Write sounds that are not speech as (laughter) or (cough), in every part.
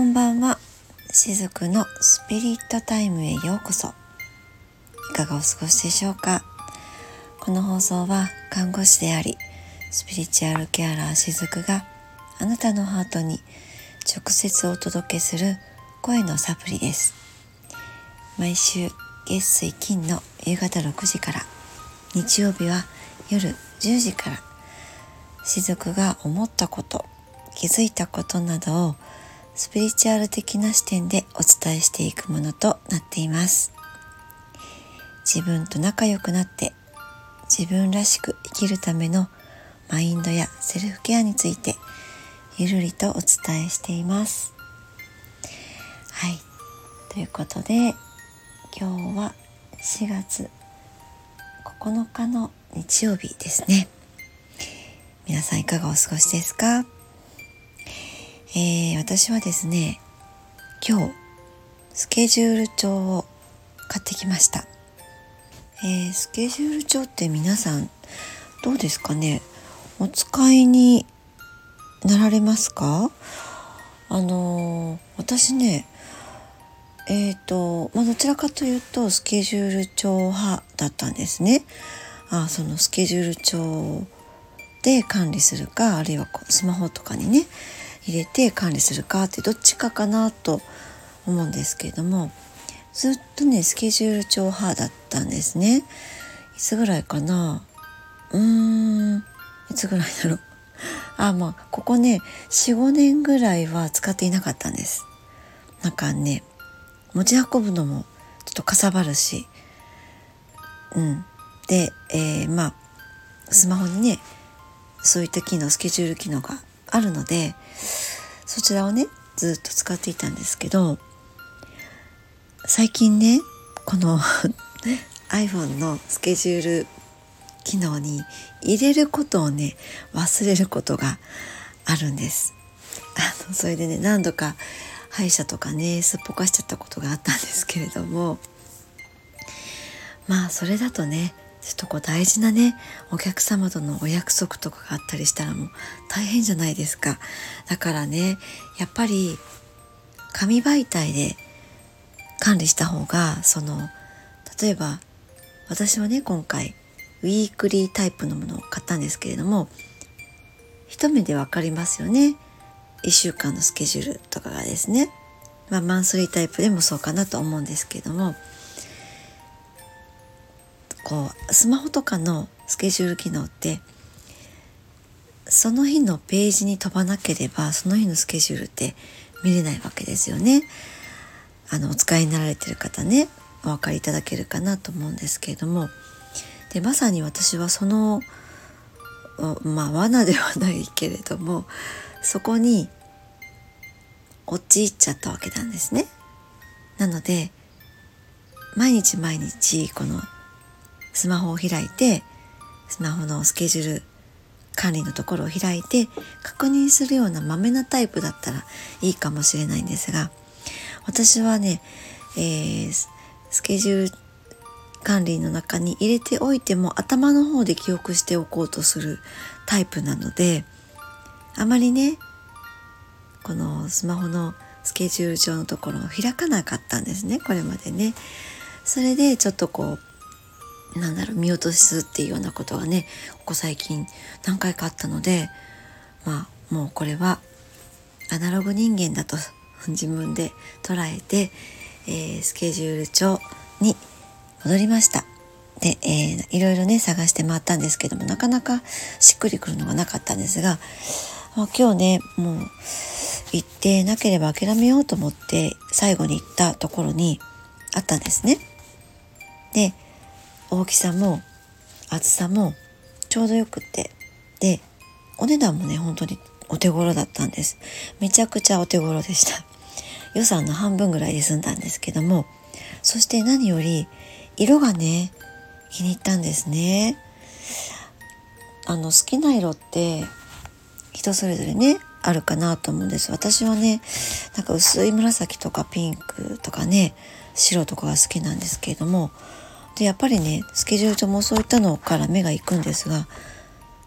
こんばんは。しずくのスピリットタイムへようこそ。いかがお過ごしでしょうか？この放送は看護師でありスピリチュアルケアラーしずくがあなたのハートに直接お届けする声のサプリです。毎週月水金の夕方6時から日曜日は夜10時から雫が思ったこと気づいたことなどをスピリチュアル的な視点でお伝えしていくものとなっています。自分と仲良くなって自分らしく生きるためのマインドやセルフケアについてゆるりとお伝えしています。はい。ということで今日は4月9日の日曜日ですね。皆さんいかがお過ごしですか？えー、私はですね今日スケジュール帳を買ってきました、えー、スケジュール帳って皆さんどうですかね？お使いになられますか？あのー、私ねえっ、と、まあ、どちらかというとスケジュール帳派だったんですね。あそのスケジュール帳で管理するかあるいはこうスマホとかにね入れて管理するかってどっちかかなと思うんですけれどもずっとねスケジュール帳派だったんですね。いつぐらいかな？うーんいつぐらいだろう？あまあここね45年ぐらいは使っていなかったんです。なんかね持ち運ぶのもちょっとかさばるし。うん。で、えー、まあスマホにねそういった機能スケジュール機能があるのでそちらをねずっと使っていたんですけど最近ねこの (laughs) iPhone のスケジュール機能に入れることをね忘れることがあるんです。あのそれでね何度か歯医者とかねすっぽかしちゃったことがあったんですけれどもまあそれだとねちょっとこう大事なねお客様とのお約束とかがあったりしたらもう大変じゃないですか。だからねやっぱり紙媒体で管理した方がその例えば私はね今回ウィークリータイプのものを買ったんですけれども一目で分かりますよね。1週間のスケジュールとかがですね、まあ、マンスリータイプでもそうかなと思うんですけれどもこうスマホとかのスケジュール機能ってその日のページに飛ばなければその日のスケジュールって見れないわけですよね。あのお使いになられてる方ねお分かりいただけるかなと思うんですけれどもでまさに私はそのまあ罠ではないけれどもそこに陥っちゃったわけなんですね。なので毎日毎日このスマホを開いてスマホのスケジュール管理のところを開いて確認するようなまめなタイプだったらいいかもしれないんですが私はね、えー、スケジュール管理の中に入れておいても頭の方で記憶しておこうとするタイプなのであまりねこのスマホのスケジュール帳のところを開かなかったんですねこれまでね。それでちょっとこうなんだろう見落とすっていうようなことがねここ最近何回かあったのでまあもうこれはアナログ人間だと自分で捉えて、えー、スケジュール帳に戻りました。で、えー、いろいろね探して回ったんですけどもなかなかしっくりくるのがなかったんですがまあ、今日ねもう行ってなければ諦めようと思って最後に行ったところにあったんですね。で大きさも厚さもちょうどよくって。でお値段もね本当にお手頃だったんです。めちゃくちゃお手頃でした。(laughs) 予算の半分ぐらいで済んだんですけども。そして何より色がね気に入ったんですね。あの好きな色って人それぞれねあるかなと思うんです。私はねなんか薄い紫とかピンクとかね白とかが好きなんですけれども。でやっぱりねスケジュール帳もそういったのから目が行くんですが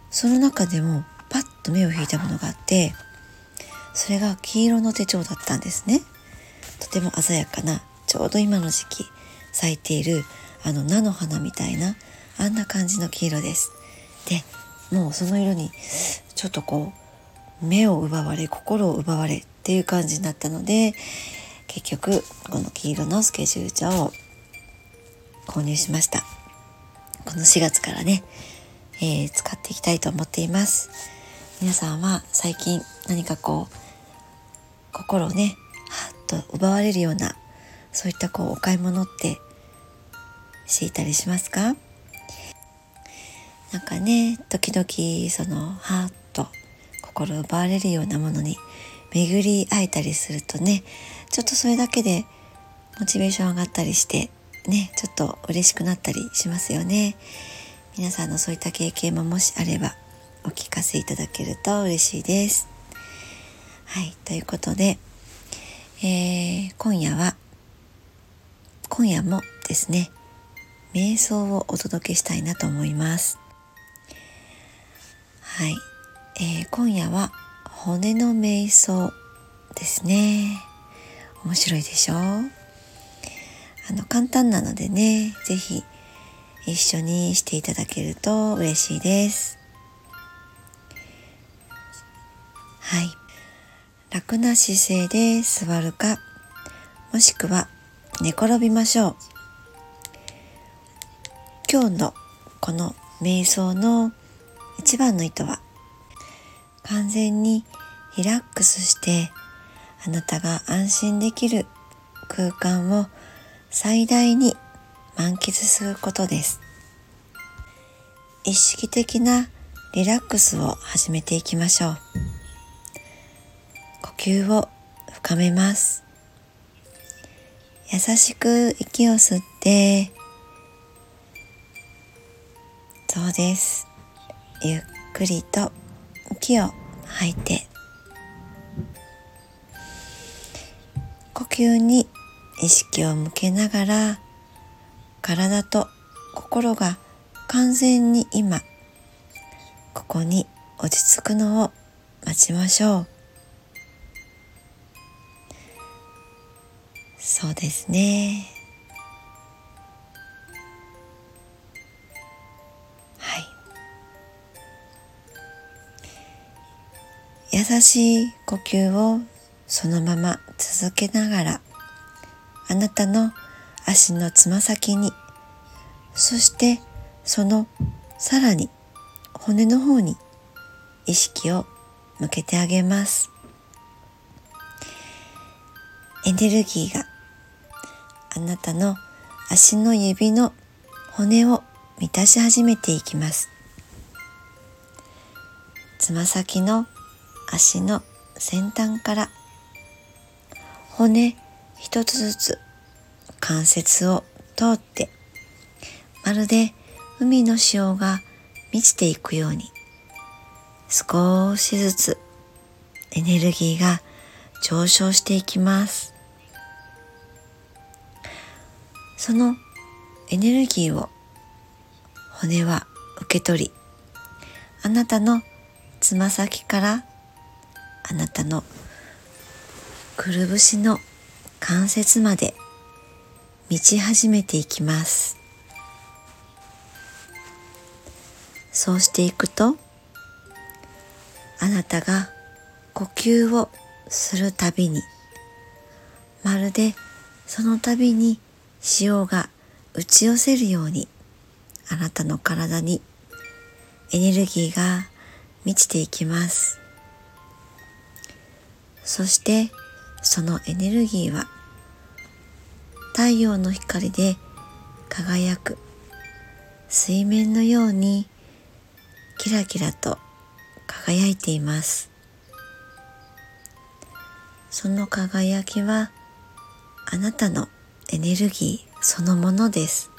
その中でもパッと目を引いたものがあってそれが黄色の手帳だったんですね。とても鮮やかなちょうど今の時期咲いているあの菜の花みたいなあんな感じの黄色です。でもうその色にちょっとこう目を奪われ心を奪われっていう感じになったので結局この黄色のスケジュール帳を購入しました。この4月からね、えー、使っていきたいと思っています。皆さんは最近何かこう心をねはっと奪われるようなそういったこうお買い物ってしていたりしますか？なんかね時々そのはっと心奪われるようなものに巡り会えたりするとねちょっとそれだけでモチベーション上がったりしてねちょっと嬉しくなったりしますよね。皆さんのそういった経験ももしあればお聞かせいただけると嬉しいです。はいということで、えー、今夜は今夜もですね瞑想をお届けしたいなと思います。はい、えー、今夜は骨の瞑想ですね。面白いでしょ？うあの簡単なのでね是非一緒にしていただけると嬉しいです。はい。楽な姿勢で座るかもしくは寝転びましょう。今日のこの瞑想の一番の意図は完全にリラックスしてあなたが安心できる空間を最大に満喫することです。意識的なリラックスを始めていきましょう。呼吸を深めます。優しく息を吸ってそうです。ゆっくりと息を吐いて呼吸に意識を向けながら体と心が完全に今ここに落ち着くのを待ちましょう。そうですね。はい。優しい呼吸をそのまま続けながらあなたの足のつま先に。そしてそのさらに骨の方に意識を向けてあげます。エネルギーがあなたの足の指の骨を満たし始めていきます。つま先の足の先端から骨一つずつ関節を通ってまるで海の潮が満ちていくように少しずつエネルギーが上昇していきます。そのエネルギーを骨は受け取りあなたのつま先からあなたのくるぶしの関節まで満ち始めていきます。そうしていくとあなたが呼吸をするたびにまるでその度に潮が打ち寄せるようにあなたの体にエネルギーが満ちていきます。そしてそのエネルギーは太陽の光で輝く水面のようにキラキラと輝いています。その輝きはあなたのエネルギーそのものです。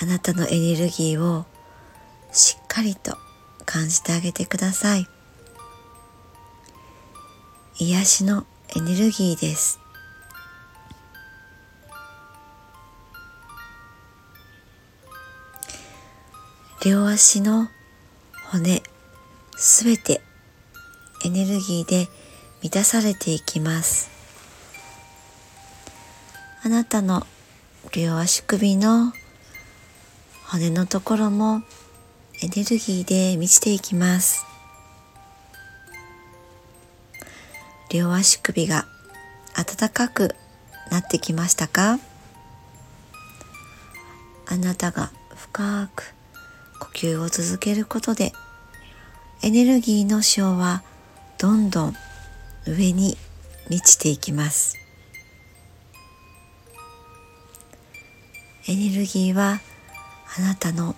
あなたのエネルギーをしっかりと感じてあげてください。癒しのエネルギーです。両足の骨すべてエネルギーで満たされていきます。あなたの両足首の骨のところもエネルギーで満ちていきます。両足首が暖かくなってきましたか？あなたが深く呼吸を続けることでエネルギーの潮はどんどん上に満ちていきます。エネルギーはあなたの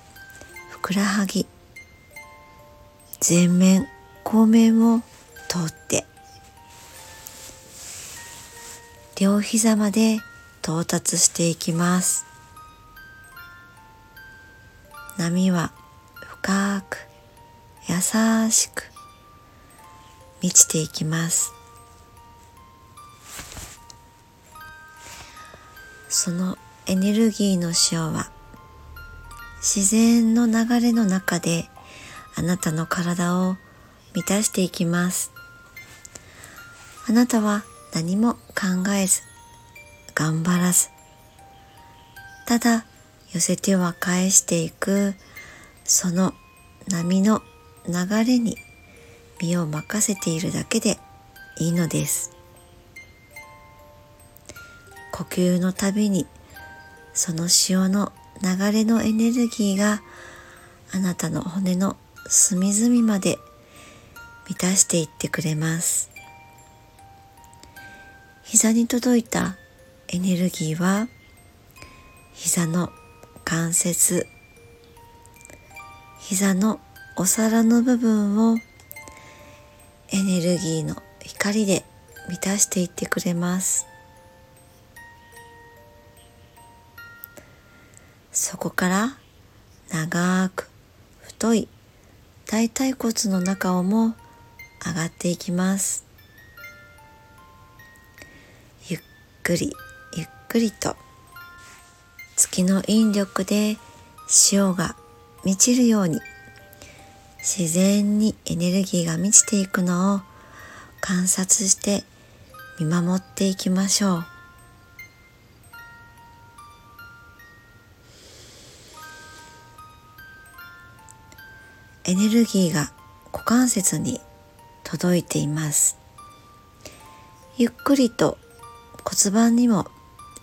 ふくらはぎ前面後面を通って両膝まで到達していきます。波は深く優しく満ちていきます。そのエネルギーの潮は自然の流れの中であなたの体を満たしていきます。あなたは何も考えず頑張らずただ寄せては返していく。その波の流れに身を任せているだけでいいのです。呼吸のたびにその潮の流れのエネルギーがあなたの骨の隅々まで満たしていってくれます。膝に届いたエネルギーは膝の関節。膝のお皿の部分をエネルギーの光で満たしていってくれます。そこから長く太い大腿骨の中をも上がっていきます。ゆっくりゆっくりと月の引力で潮が満ちるように自然にエネルギーが満ちていくのを観察して見守っていきましょう。エネルギーが股関節に届いています。ゆっくりと骨盤にも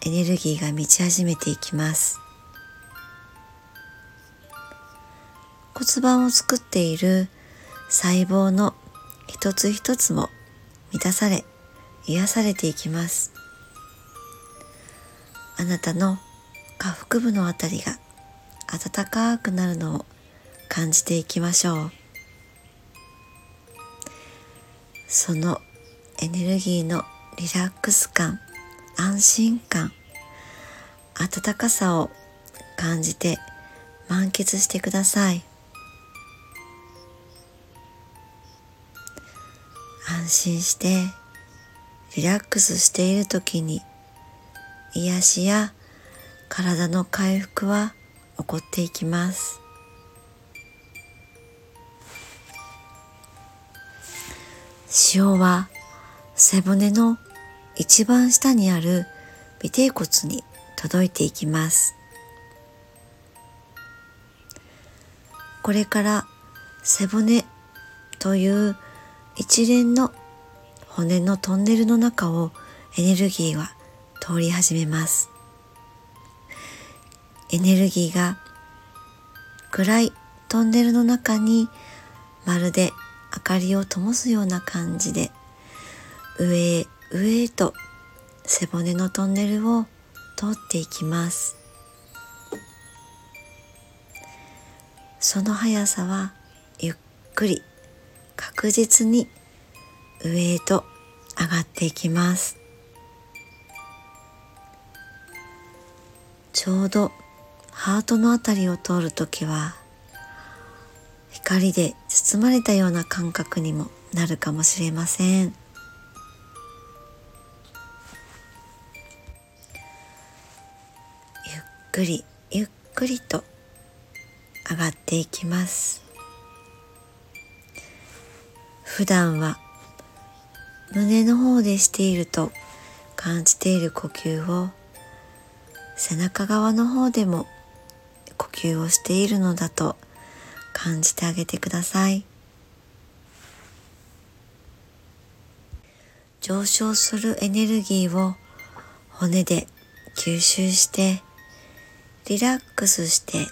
エネルギーが満ち始めていきます。骨盤を作っている細胞の一つ一つも満たされ癒されていきます。あなたの下腹部のあたりが暖かくなるのを感じていきましょう。そのエネルギーのリラックス感安心感温かさを感じて満喫してください。安心してリラックスしている時に癒しや体の回復は起こっていきます。塩は背骨の一番下にある尾てい骨に届いていきます。これから背骨という一連の骨のトンネルの中をエネルギーは通り始めます。エネルギーが暗いトンネルの中にまるで明かりを灯すような感じで上へ上へと背骨のトンネルを通っていきます。その速さはゆっくり確実に上へと上がっていきます。ちょうどハートのあたりを通るときは光で包まれたような感覚にもなるかもしれません。くりゆっくりと上がっていきます。普段は胸の方でしていると感じている呼吸を背中側の方でも呼吸をしているのだと感じてあげてください。上昇するエネルギーを骨で吸収してリラックスして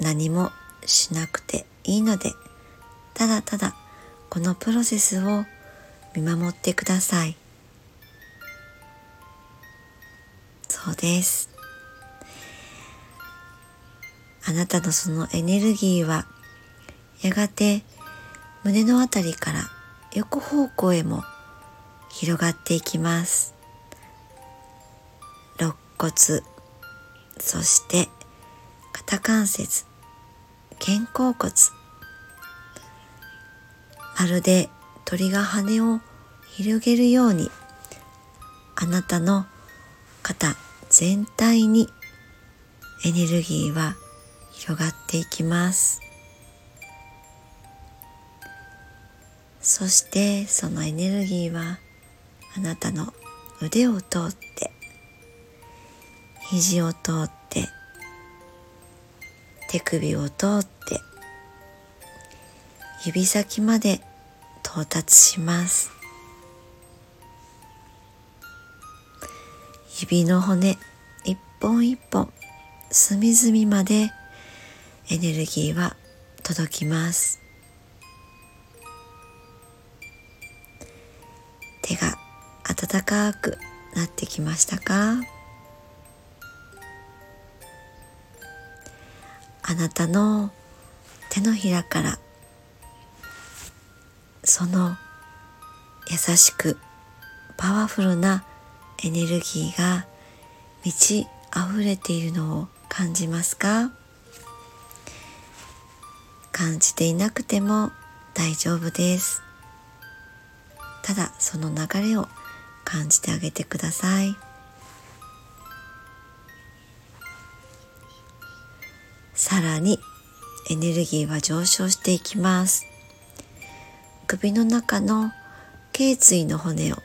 何もしなくていいのでただただこのプロセスを見守ってください。そうです。あなたのそのエネルギーはやがて胸のあたりから横方向へも広がっていきます。肋骨。そして肩関節肩甲骨。まるで鳥が羽を広げるようにあなたの肩全体にエネルギーは広がっていきます。そしてそのエネルギーはあなたの腕を通って肘を通って手首を通って指先まで到達します。指の骨一本一本隅々までエネルギーは届きます。手が温かくなってきましたか？あなたの手のひらからその優しくパワフルなエネルギーが満ち溢れているのを感じますか？感じていなくても大丈夫です。ただその流れを感じてあげてください。さらにエネルギーは上昇していきます。首の中の頸椎の骨を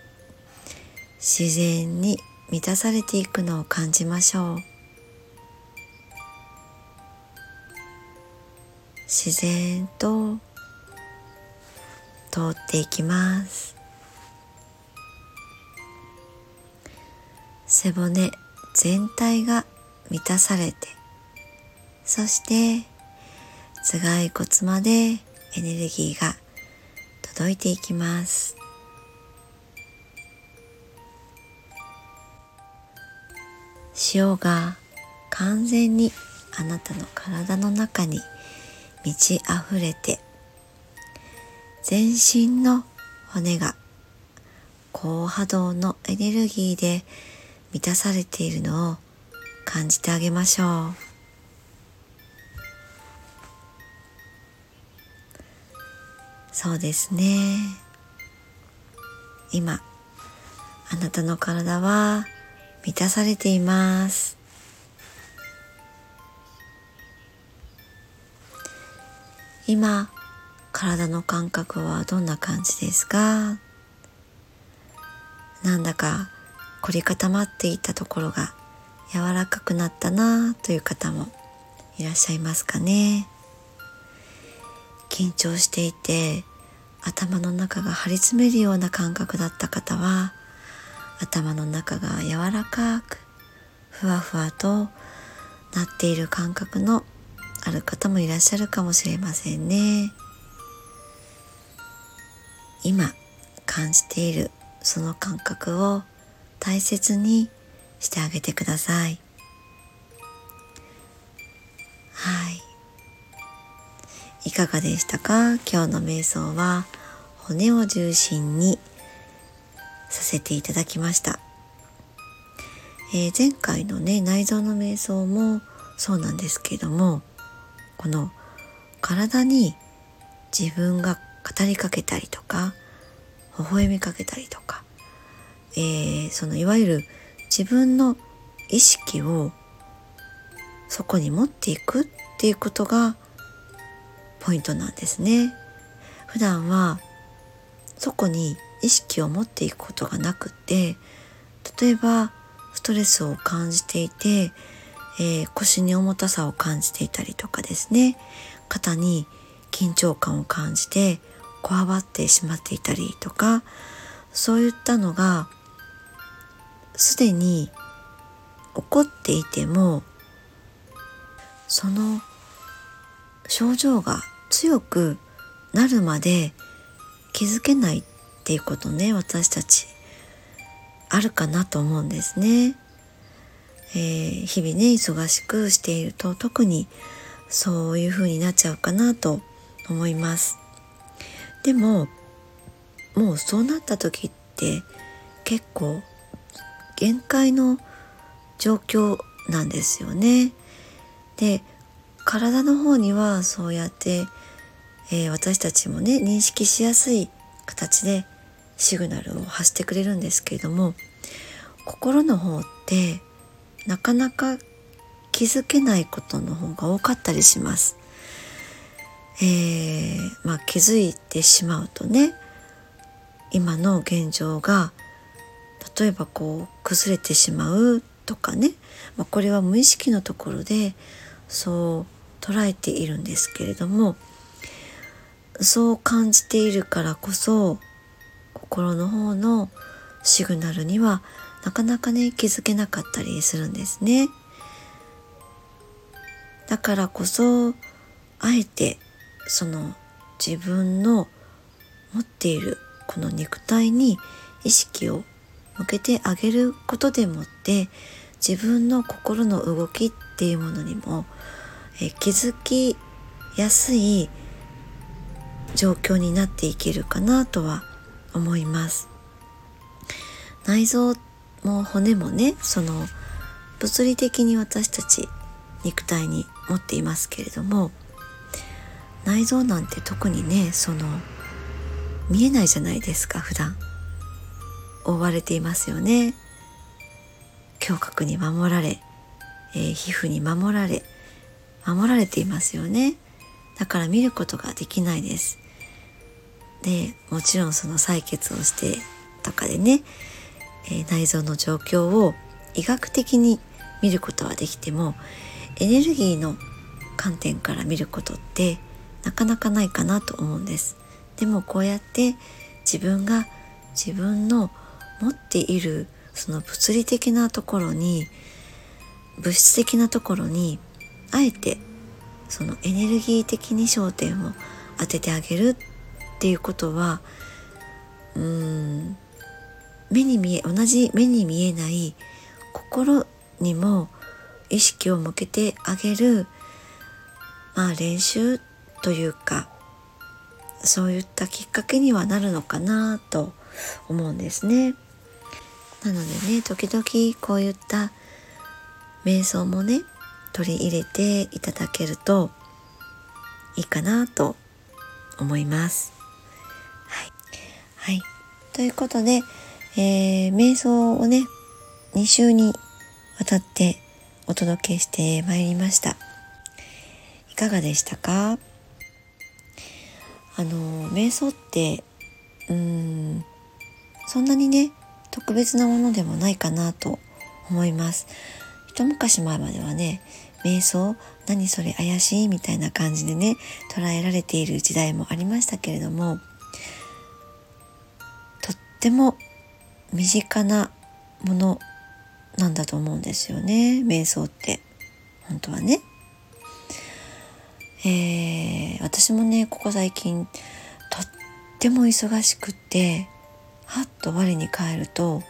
自然に満たされていくのを感じましょう。自然と通っていきます。背骨全体が満たされてそして頭蓋骨までエネルギーが届いていきます。塩が完全にあなたの体の中に満ち溢れて全身の骨が高波動のエネルギーで満たされているのを感じてあげましょう。そうですね。今あなたの体は満たされています。今体の感覚はどんな感じですか？なんだか凝り固まっていたところが柔らかくなったなという方もいらっしゃいますかね。緊張していて頭の中が張り詰めるような感覚だった方は頭の中が柔らかくふわふわとなっている感覚のある方もいらっしゃるかもしれませんね。今感じているその感覚を大切にしてあげてください。はい。いかがでしたか？今日の瞑想は骨を中心にさせていただきました、えー、前回のね内臓の瞑想もそうなんですけれどもこの体に自分が語りかけたりとか微笑みかけたりとか、えー、そのいわゆる自分の意識をそこに持っていくっていうことがポイントなんですね。普段はそこに意識を持っていくことがなくって例えばストレスを感じていて、えー、腰に重たさを感じていたりとかですね肩に緊張感を感じてこわばってしまっていたりとかそういったのがすでに起こっていてもその症状が強くなるまで気づけないっていうことね私たちあるかなと思うんですね。えー、日々ね忙しくしていると特にそういう風になっちゃうかなと思います。でももうそうなった時って結構限界の状況なんですよね。で体の方にはそうやって、えー、私たちもね認識しやすい形でシグナルを発してくれるんですけれども心の方ってなかなか気づけないことの方が多かったりします。えー、まあ、気づいてしまうとね今の現状が例えばこう崩れてしまうとかね、まあ、これは無意識のところでそう捉えているんですけれどもそう感じているからこそ心の方のシグナルにはなかなかね気づけなかったりするんですね。だからこそあえてその自分の持っているこの肉体に意識を向けてあげることでもって自分の心の動きっていうものにもえ気づきやすい状況になっていけるかなとは思います。内臓も骨もねその物理的に私たち肉体に持っていますけれども内臓なんて特にねその見えないじゃないですか普段。覆われていますよね。胸郭に守られ、えー、皮膚に守られ守られていますよね。だから見ることができないです。でもちろんその採血をしてとかでね、えー、内臓の状況を医学的に見ることはできてもエネルギーの観点から見ることってなかなかないかなと思うんです。でもこうやって自分が自分の持っているその物理的なところに物質的なところにあえてそのエネルギー的に焦点を当ててあげるっていうことはうーん目に見え同じ目に見えない心にも意識を向けてあげるまあ練習というかそういったきっかけにはなるのかなと思うんですね。なのでね時々こういった瞑想もね取り入れていただけるといいかなと思います。はい。はい。ということで、えー、瞑想をね、2週にわたってお届けしてまいりました。いかがでしたか？あの、瞑想って、うーん、そんなにね、特別なものでもないかなと思います。一昔前まではね瞑想何それ怪しいみたいな感じでね捉えられている時代もありましたけれどもとっても身近なものなんだと思うんですよね瞑想って本当はね。えー、私もねここ最近とっても忙しくってはっと我に返ると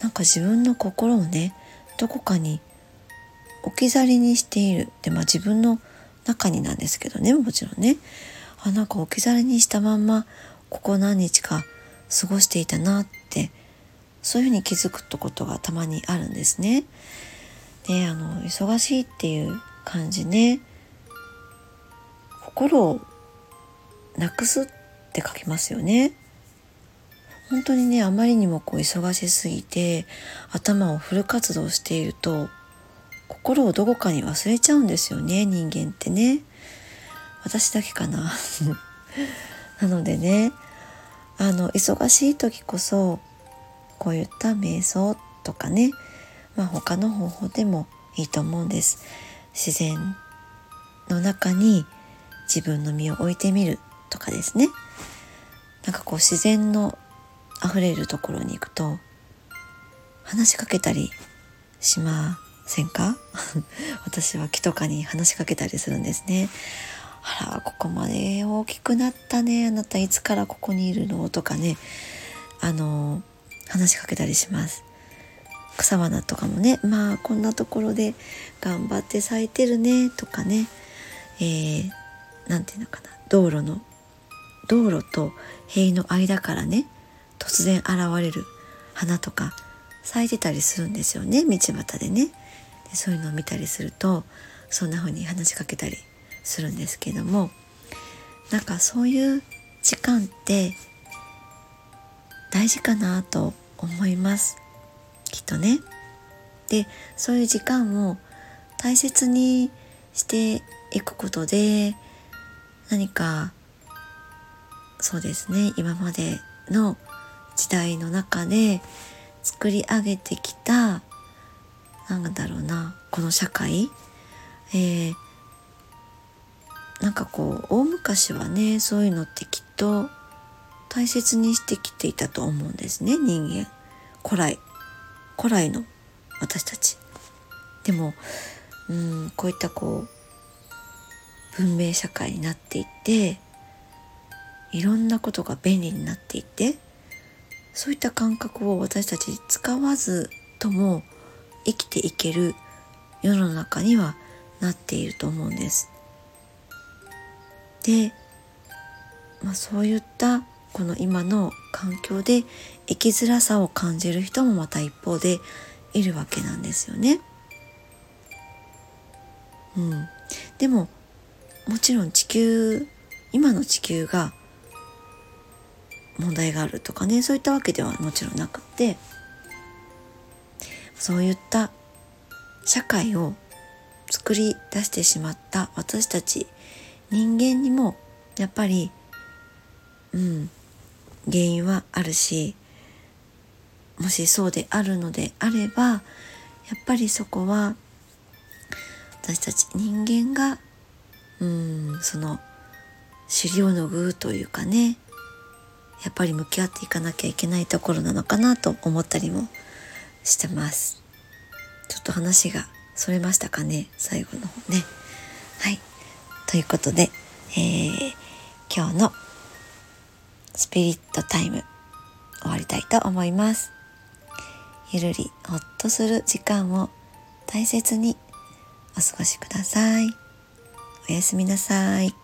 なんか自分の心をねどこかに置き去りにしているでまあ自分の中になんですけどねもちろんねあなんか置き去りにしたまんまここ何日か過ごしていたなってそういうふうに気づくってことがたまにあるんですね。であの忙しいっていう感じね心をなくすって書きますよね。本当にねあまりにもこう忙しすぎて頭をフル活動していると心をどこかに忘れちゃうんですよね人間ってね。私だけかな。(laughs) なのでねあの忙しい時こそこういった瞑想とかね、まあ、他の方法でもいいと思うんです。自然の中に自分の身を置いてみるとかですね。なんかこう自然の溢れるところに行くと話しかけたりしませんか？(laughs) 私は木とかに話しかけたりするんですね。あらここまで大きくなったね。あなたいつからここにいるの？とかね。あの話しかけたりします。草花とかもね。まあこんなところで頑張って咲いてるね。とかね。えー、なんていうのかな。道路の道路と塀の間からね。突然現れる花とか咲いてたりするんですよね。道端でね。でそういうのを見たりするとそんな風に話しかけたりするんですけどもなんかそういう時間って大事かなと思いますきっとね。でそういう時間を大切にしていくことで何かそうですね今までの時代の中で作り上げてきたなんだろうなこの社会、えー、なんかこう大昔はねそういうのってきっと大切にしてきていたと思うんですね人間。古来。古来の私たち。でもうんこういったこう文明社会になっていっていろんなことが便利になっていってそういった感覚を私たち使わずとも生きていける世の中にはなっていると思うんです。で、まあ、そういったこの今の環境で生きづらさを感じる人もまた一方でいるわけなんですよね。うん、でももちろん地球今の地球が問題があるとかねそういったわけではもちろんなくってそういった社会を作り出してしまった私たち人間にもやっぱりうん原因はあるしもしそうであるのであればやっぱりそこは私たち人間がうんその尻を拭うというかねやっぱり向き合っていかなきゃいけないところなのかなと思ったりもしてます。ちょっと話がそれましたかね？最後の方ね。はい。ということで、えー、今日のスピリットタイム終わりたいと思います。ゆるりほっとする時間を大切にお過ごしください。おやすみなさい。